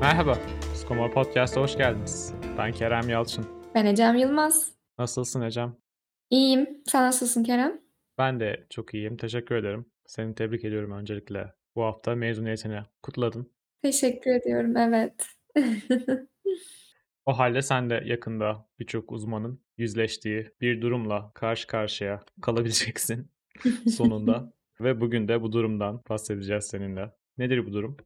Merhaba, Skomor Podcast'a hoş geldiniz. Ben Kerem Yalçın. Ben Ecem Yılmaz. Nasılsın Ecem? İyiyim. Sen nasılsın Kerem? Ben de çok iyiyim. Teşekkür ederim. Seni tebrik ediyorum öncelikle. Bu hafta mezuniyetini kutladın. Teşekkür ediyorum. Evet. O halde sen de yakında birçok uzmanın yüzleştiği bir durumla karşı karşıya kalabileceksin sonunda. Ve bugün de bu durumdan bahsedeceğiz seninle. Nedir bu durum?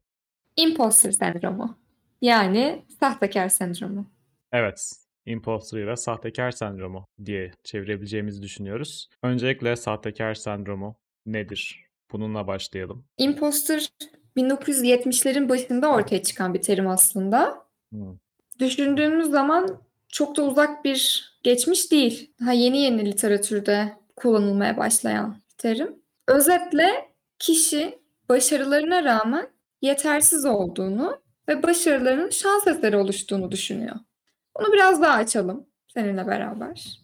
Imposter sendromu. Yani sahtekar sendromu. Evet, imposter ya da sahtekar sendromu diye çevirebileceğimizi düşünüyoruz. Öncelikle sahtekar sendromu nedir? Bununla başlayalım. Imposter 1970'lerin başında ortaya çıkan bir terim aslında. Hmm. Düşündüğümüz zaman çok da uzak bir geçmiş değil. Daha yeni yeni literatürde kullanılmaya başlayan bir terim. Özetle kişi başarılarına rağmen yetersiz olduğunu ve başarılarının şans eseri oluştuğunu düşünüyor. Bunu biraz daha açalım seninle beraber.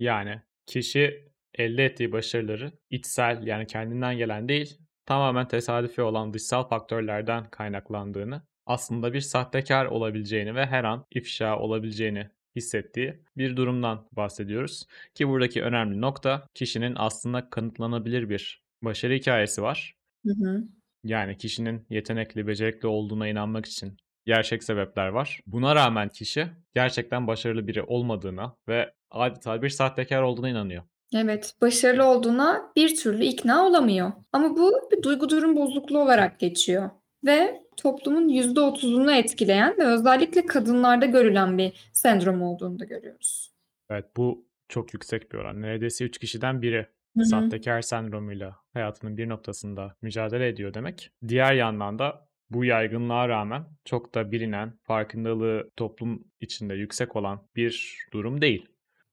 Yani kişi elde ettiği başarıları içsel yani kendinden gelen değil tamamen tesadüfi olan dışsal faktörlerden kaynaklandığını aslında bir sahtekar olabileceğini ve her an ifşa olabileceğini hissettiği bir durumdan bahsediyoruz. Ki buradaki önemli nokta kişinin aslında kanıtlanabilir bir başarı hikayesi var. Hı hı. Yani kişinin yetenekli, becerikli olduğuna inanmak için gerçek sebepler var. Buna rağmen kişi gerçekten başarılı biri olmadığına ve adeta bir sahtekar olduğuna inanıyor. Evet, başarılı olduğuna bir türlü ikna olamıyor. Ama bu bir duygu durum bozukluğu olarak geçiyor. Ve toplumun %30'unu etkileyen ve özellikle kadınlarda görülen bir sendrom olduğunu da görüyoruz. Evet bu çok yüksek bir oran. Neredeyse 3 kişiden biri Hı hı. sahtekar sendromuyla hayatının bir noktasında mücadele ediyor demek. Diğer yandan da bu yaygınlığa rağmen çok da bilinen, farkındalığı toplum içinde yüksek olan bir durum değil.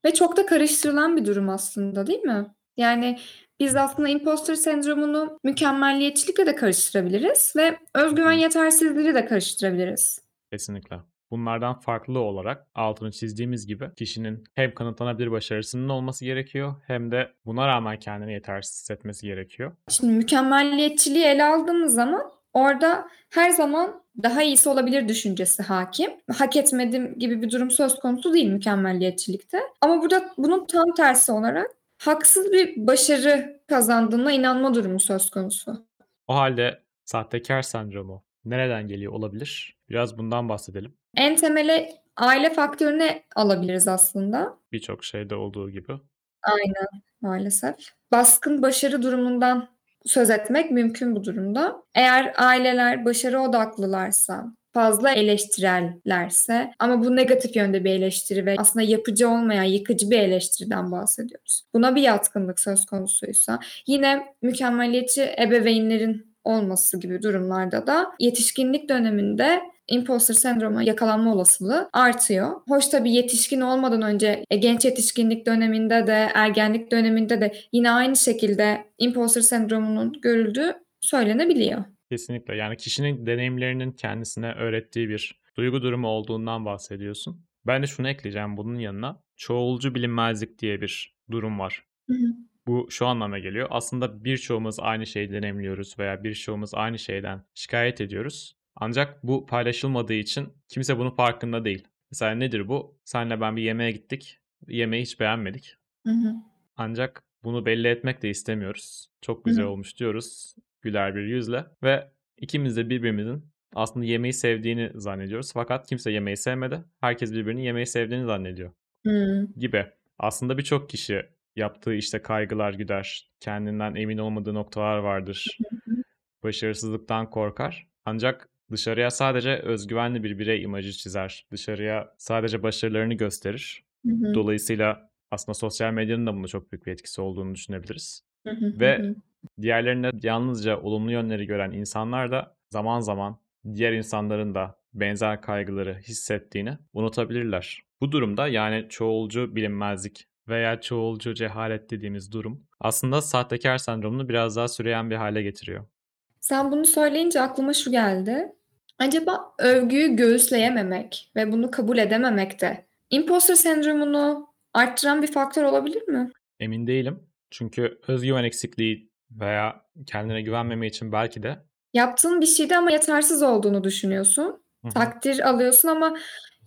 Ve çok da karıştırılan bir durum aslında değil mi? Yani biz aslında imposter sendromunu mükemmelliyetçilikle de karıştırabiliriz ve özgüven yetersizliği de karıştırabiliriz. Kesinlikle. Bunlardan farklı olarak altını çizdiğimiz gibi kişinin hem kanıtlanabilir başarısının olması gerekiyor hem de buna rağmen kendini yetersiz hissetmesi gerekiyor. Şimdi mükemmelliyetçiliği ele aldığımız zaman orada her zaman daha iyisi olabilir düşüncesi hakim. Hak etmedim gibi bir durum söz konusu değil mükemmelliyetçilikte. Ama burada bunun tam tersi olarak haksız bir başarı kazandığına inanma durumu söz konusu. O halde sahtekar sendromu nereden geliyor olabilir? Biraz bundan bahsedelim. En temele aile faktörüne alabiliriz aslında. Birçok şeyde olduğu gibi. Aynen maalesef. Baskın başarı durumundan söz etmek mümkün bu durumda. Eğer aileler başarı odaklılarsa, fazla eleştirellerse ama bu negatif yönde bir eleştiri ve aslında yapıcı olmayan yıkıcı bir eleştiriden bahsediyoruz. Buna bir yatkınlık söz konusuysa yine mükemmeliyetçi ebeveynlerin olması gibi durumlarda da yetişkinlik döneminde imposter sendroma yakalanma olasılığı artıyor. Hoş tabii yetişkin olmadan önce e, genç yetişkinlik döneminde de ergenlik döneminde de yine aynı şekilde imposter sendromunun görüldüğü söylenebiliyor. Kesinlikle yani kişinin deneyimlerinin kendisine öğrettiği bir duygu durumu olduğundan bahsediyorsun. Ben de şunu ekleyeceğim bunun yanına. Çoğulcu bilinmezlik diye bir durum var. Hı hı. Bu şu anlama geliyor. Aslında birçoğumuz aynı şeyi deneyimliyoruz veya birçoğumuz aynı şeyden şikayet ediyoruz. Ancak bu paylaşılmadığı için kimse bunun farkında değil. Mesela nedir bu? Senle ben bir yemeğe gittik. Yemeği hiç beğenmedik. Hı hı. Ancak bunu belli etmek de istemiyoruz. Çok güzel Hı hı. olmuş diyoruz güler bir yüzle ve ikimiz de birbirimizin aslında yemeği sevdiğini zannediyoruz. Fakat kimse yemeği sevmedi. Herkes birbirinin yemeği sevdiğini zannediyor Hı. gibi. Aslında birçok kişi yaptığı işte kaygılar güder. Kendinden emin olmadığı noktalar vardır. Başarısızlıktan korkar. Ancak dışarıya sadece özgüvenli bir birey imajı çizer. Dışarıya sadece başarılarını gösterir. Dolayısıyla aslında sosyal medyanın da bunda çok büyük bir etkisi olduğunu düşünebiliriz. Ve hı. diğerlerinde yalnızca olumlu yönleri gören insanlar da zaman zaman diğer insanların da benzer kaygıları hissettiğini unutabilirler. Bu durumda yani çoğulcu bilinmezlik veya çoğulcu cehalet dediğimiz durum aslında sahtekar sendromunu biraz daha süreyen bir hale getiriyor. Sen bunu söyleyince aklıma şu geldi. Acaba övgüyü göğüsleyememek ve bunu kabul edememek de imposter sendromunu arttıran bir faktör olabilir mi? Emin değilim. Çünkü özgüven eksikliği veya kendine güvenmeme için belki de Yaptığın bir şeyde ama yetersiz olduğunu düşünüyorsun. Hı hı. Takdir alıyorsun ama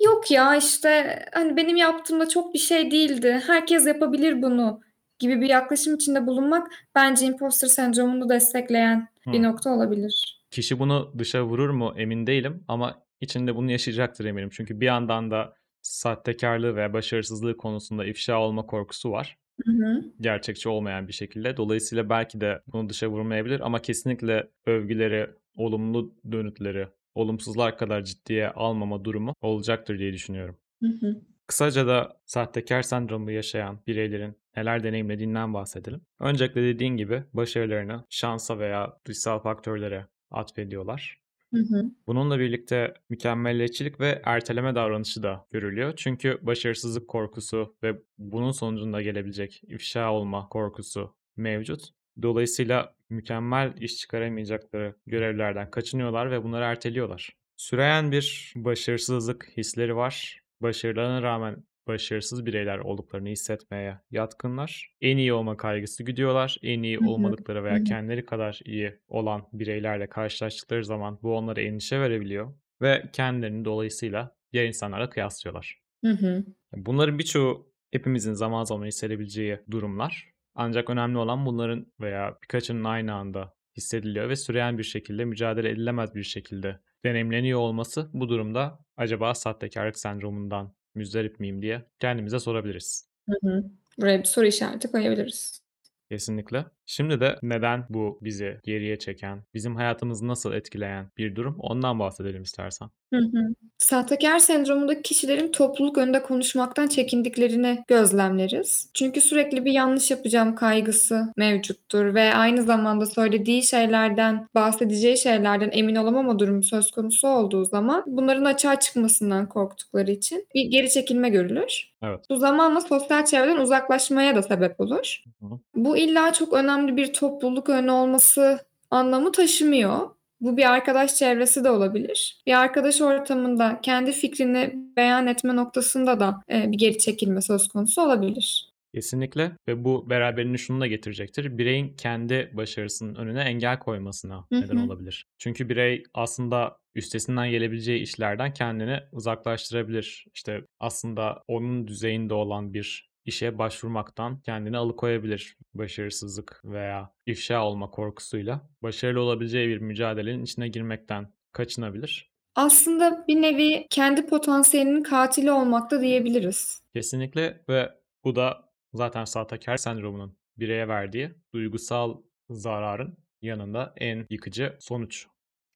"Yok ya, işte, hani, benim yaptığım da çok bir şey değildi. Herkes yapabilir bunu." gibi bir yaklaşım içinde bulunmak bence imposter sendromunu destekleyen bir Hımm. nokta olabilir. Kişi bunu dışa vurur mu emin değilim ama içinde bunu yaşayacaktır eminim. Çünkü bir yandan da sahtekârlığı veya başarısızlığı konusunda ifşa olma korkusu var. Hı hı. Gerçekçi olmayan bir şekilde. Dolayısıyla belki de bunu dışa vurmayabilir ama kesinlikle övgüleri, olumlu dönütleri, olumsuzlar kadar ciddiye almama durumu olacaktır diye düşünüyorum. Hı hı. Kısaca da sahtekâr sendromu yaşayan bireylerin neler deneyimlediğinden bahsedelim. Öncelikle dediğin gibi başarılarını şansa veya dışsal faktörlere atfediyorlar. Hı hı. Bununla birlikte mükemmeliyetçilik ve erteleme davranışı da görülüyor. Çünkü başarısızlık korkusu ve bunun sonucunda gelebilecek ifşa olma korkusu mevcut. Dolayısıyla mükemmel iş çıkaramayacakları görevlerden kaçınıyorlar ve bunları erteliyorlar. Süreyen bir başarısızlık hisleri var. Başarılarına rağmen başarısız bireyler olduklarını hissetmeye yatkınlar. En iyi olma kaygısı güdüyorlar. En iyi olmadıkları veya kendileri kadar iyi olan bireylerle karşılaştıkları zaman bu onlara endişe verebiliyor ve kendilerini dolayısıyla diğer insanlarla kıyaslıyorlar. Hı hı. Bunların birçoğu hepimizin zaman zaman hissedebileceği durumlar. Ancak önemli olan bunların veya birkaçının aynı anda hissediliyor ve süreyen bir şekilde, mücadele edilemez bir şekilde deneyimleniyor olması bu durumda acaba sahtekarlık sendromundan müzdarip miyim diye kendimize sorabiliriz. Hı hı. Buraya bir soru işareti koyabiliriz. Kesinlikle. Şimdi de neden bu bizi geriye çeken, bizim hayatımızı nasıl etkileyen bir durum ondan bahsedelim istersen. Hı hı. Sahtekâr sendromundaki kişilerin topluluk önünde konuşmaktan çekindiklerini gözlemleriz. Çünkü sürekli bir yanlış yapacağım kaygısı mevcuttur ve aynı zamanda söylediği şeylerden, bahsedeceği şeylerden emin olamama durumu söz konusu olduğu zaman bunların açığa çıkmasından korktukları için bir geri çekilme görülür. Evet. Bu zamanla sosyal çevreden uzaklaşmaya da sebep olur. Hı hı. Bu illa çok önemli bir topluluk önü olması anlamı taşımıyor. Bu bir arkadaş çevresi de olabilir. Bir arkadaş ortamında kendi fikrini beyan etme noktasında da, eee, bir geri çekilme söz konusu olabilir. Kesinlikle ve bu beraberinde şunu da getirecektir. Bireyin kendi başarısının önüne engel koymasına Hı neden hı. olabilir. Çünkü birey aslında üstesinden gelebileceği işlerden kendini uzaklaştırabilir. İşte aslında onun düzeyinde olan bir işe başvurmaktan kendini alıkoyabilir. Başarısızlık veya ifşa olma korkusuyla başarılı olabileceği bir mücadelenin içine girmekten kaçınabilir. Aslında bir nevi kendi potansiyelinin katili olmak da diyebiliriz. Kesinlikle ve bu da zaten sahtekâr sendromunun bireye verdiği duygusal zararın yanında en yıkıcı sonuç.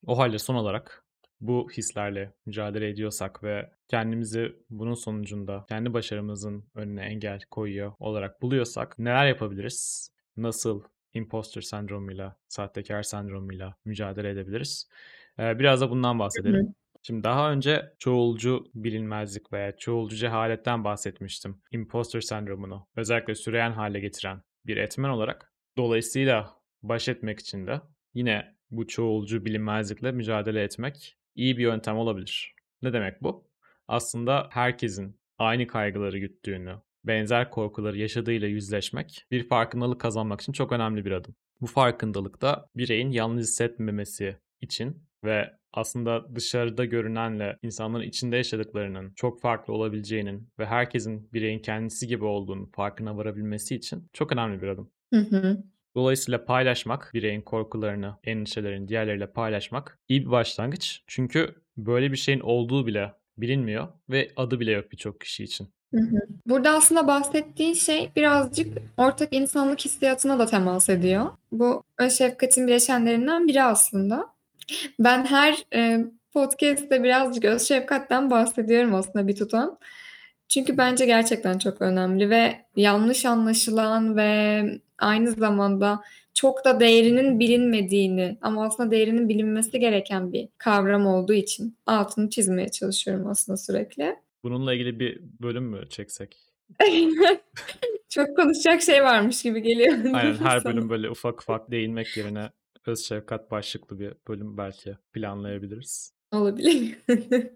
O hâlde son olarak bu hislerle mücadele ediyorsak ve kendimizi bunun sonucunda kendi başarımızın önüne engel koyuyor olarak buluyorsak neler yapabiliriz? Nasıl imposter sendromuyla, sahtekâr sendromuyla mücadele edebiliriz? Eee, biraz da bundan Hı bahsedelim. hı. Şimdi daha önce çoğulcu bilinmezlik veya çoğulcu cehaletten bahsetmiştim. Imposter sendromunu özellikle süreyen hale getiren bir etmen olarak. Dolayısıyla baş etmek için de yine bu çoğulcu bilinmezlikle mücadele etmek iyi bir yöntem olabilir. Ne demek bu? Aslında herkesin aynı kaygıları güttüğünü, benzer korkuları yaşadığıyla yüzleşmek bir farkındalık kazanmak için çok önemli bir adım. Bu farkındalık da bireyin yalnız hissetmemesi için ve aslında dışarıda görünenle insanların içinde yaşadıklarının çok farklı olabileceğinin ve herkesin bireyin kendisi gibi olduğunun farkına varabilmesi için çok önemli bir adım. Hı hı. Dolayısıyla paylaşmak, bireyin korkularını, endişelerini diğerleriyle paylaşmak iyi bir başlangıç. Çünkü böyle bir şeyin olduğu bile bilinmiyor ve adı bile yok birçok kişi için. Burada aslında bahsettiğin şey birazcık ortak insanlık hissiyatına da temas ediyor. Bu öz şefkatin bileşenlerinden biri aslında. Ben her, eee, podcast'te birazcık öz şefkatten bahsediyorum aslında bir tutam. Çünkü bence gerçekten çok önemli ve yanlış anlaşılan ve aynı zamanda çok da değerinin bilinmediğini ama aslında değerinin bilinmesi gereken bir kavram olduğu için altını çizmeye çalışıyorum aslında sürekli. Bununla ilgili bir bölüm mü çeksek? Çok konuşacak şey varmış gibi geliyor Aynen her sana. bölüm böyle ufak ufak değinmek yerine öz şefkat başlıklı bir bölüm belki planlayabiliriz. Olabilir.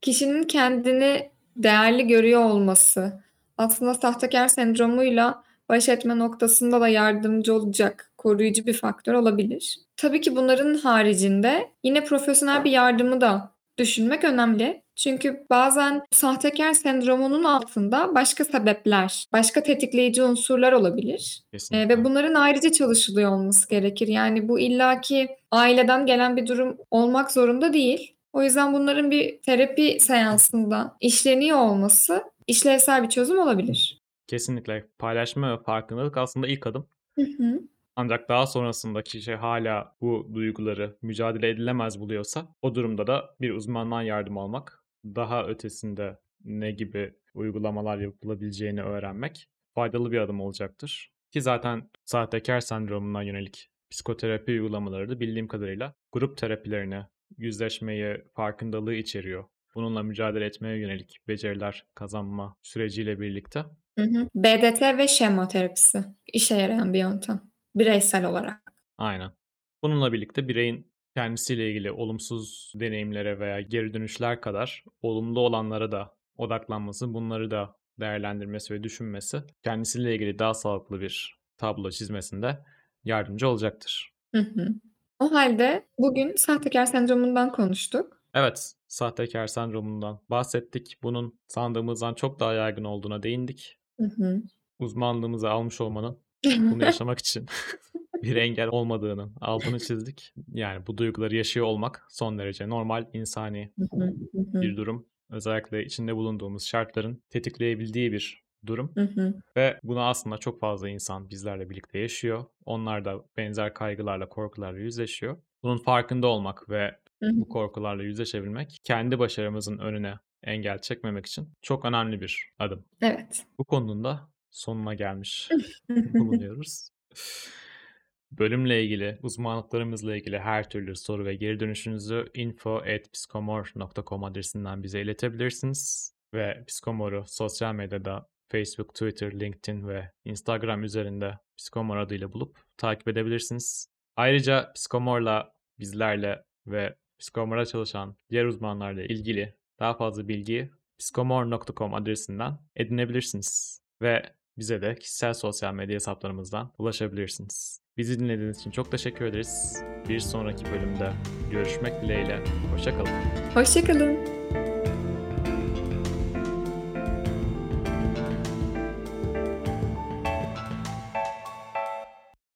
Kişinin kendini değerli görüyor olması aslında sahtekâr sendromuyla baş etme noktasında da yardımcı olacak koruyucu bir faktör olabilir. Tabii ki bunların haricinde yine profesyonel bir yardımı da düşünmek önemli. Çünkü bazen sahtekar sendromunun altında başka sebepler, başka tetikleyici unsurlar olabilir. Kesinlikle. ve bunların ayrıca çalışılıyor olması gerekir. Yani bu illaki aileden gelen bir durum olmak zorunda değil. O yüzden bunların bir terapi seansında işleniyor olması işlevsel bir çözüm olabilir. Kesinlikle. Paylaşma ve farkındalık aslında ilk adım. Hı hı. Ancak daha sonrasında kişi hâlâ bu duyguları mücadele edilemez buluyorsa o durumda da bir uzmandan yardım almak, daha ötesinde ne gibi uygulamalar yapılabileceğini öğrenmek faydalı bir adım olacaktır. Ki zaten sahtekâr sendromuna yönelik psikoterapi uygulamaları da bildiğim kadarıyla grup terapilerine, yüzleşmeyi, farkındalığı içeriyor. Bununla mücadele etmeye yönelik beceriler kazanma süreciyle birlikte Hı hı. BDT ve şema terapisi işe yarayan bir yöntem bireysel olarak. Aynen. Bununla birlikte bireyin kendisiyle ilgili olumsuz deneyimlere veya geri dönüşler kadar olumlu olanlara da odaklanması, bunları da değerlendirmesi ve düşünmesi kendisiyle ilgili daha sağlıklı bir tablo çizmesinde yardımcı olacaktır. Hı hı. O hâlde bugün sahtekâr sendromundan konuştuk. Evet, sahtekâr sendromundan bahsettik. Bunun sandığımızdan çok daha yaygın olduğuna değindik. Hı hı. Uzmanlığımızı almış olmanın bunu yaşamak için bir engel olmadığının altını çizdik. Yani bu duyguları yaşıyor olmak son derece normal, insani bir durum. Özellikle içinde bulunduğumuz şartların tetikleyebildiği bir durum Hı hı. ve bunu aslında çok fazla insan bizlerle birlikte yaşıyor. Onlar da benzer kaygılarla, korkularla yüzleşiyor. Bunun farkında olmak ve Hı hı. bu korkularla yüzleşebilmek kendi başarımızın önüne engel çekmemek için çok önemli bir adım. Evet. Bu konunun da sonuna gelmiş bulunuyoruz. Bölümle ilgili, uzmanlıklarımızla ilgili her türlü soru ve geri dönüşünüzü info@psikomor.com adresinden bize iletebilirsiniz ve Psikomor'u sosyal medyada Facebook, Twitter, LinkedIn ve Instagram üzerinde Psikomor adıyla bulup takip edebilirsiniz. Ayrıca Psikomor'la bizlerle ve Psikomor'a çalışan diğer uzmanlarla ilgili daha fazla bilgiyi psikomor.com adresinden edinebilirsiniz ve bize de kişisel sosyal medya hesaplarımızdan ulaşabilirsiniz. Bizi dinlediğiniz için çok teşekkür ederiz. Bir sonraki bölümde görüşmek dileğiyle. Hoşça kalın. Hoşça kalın.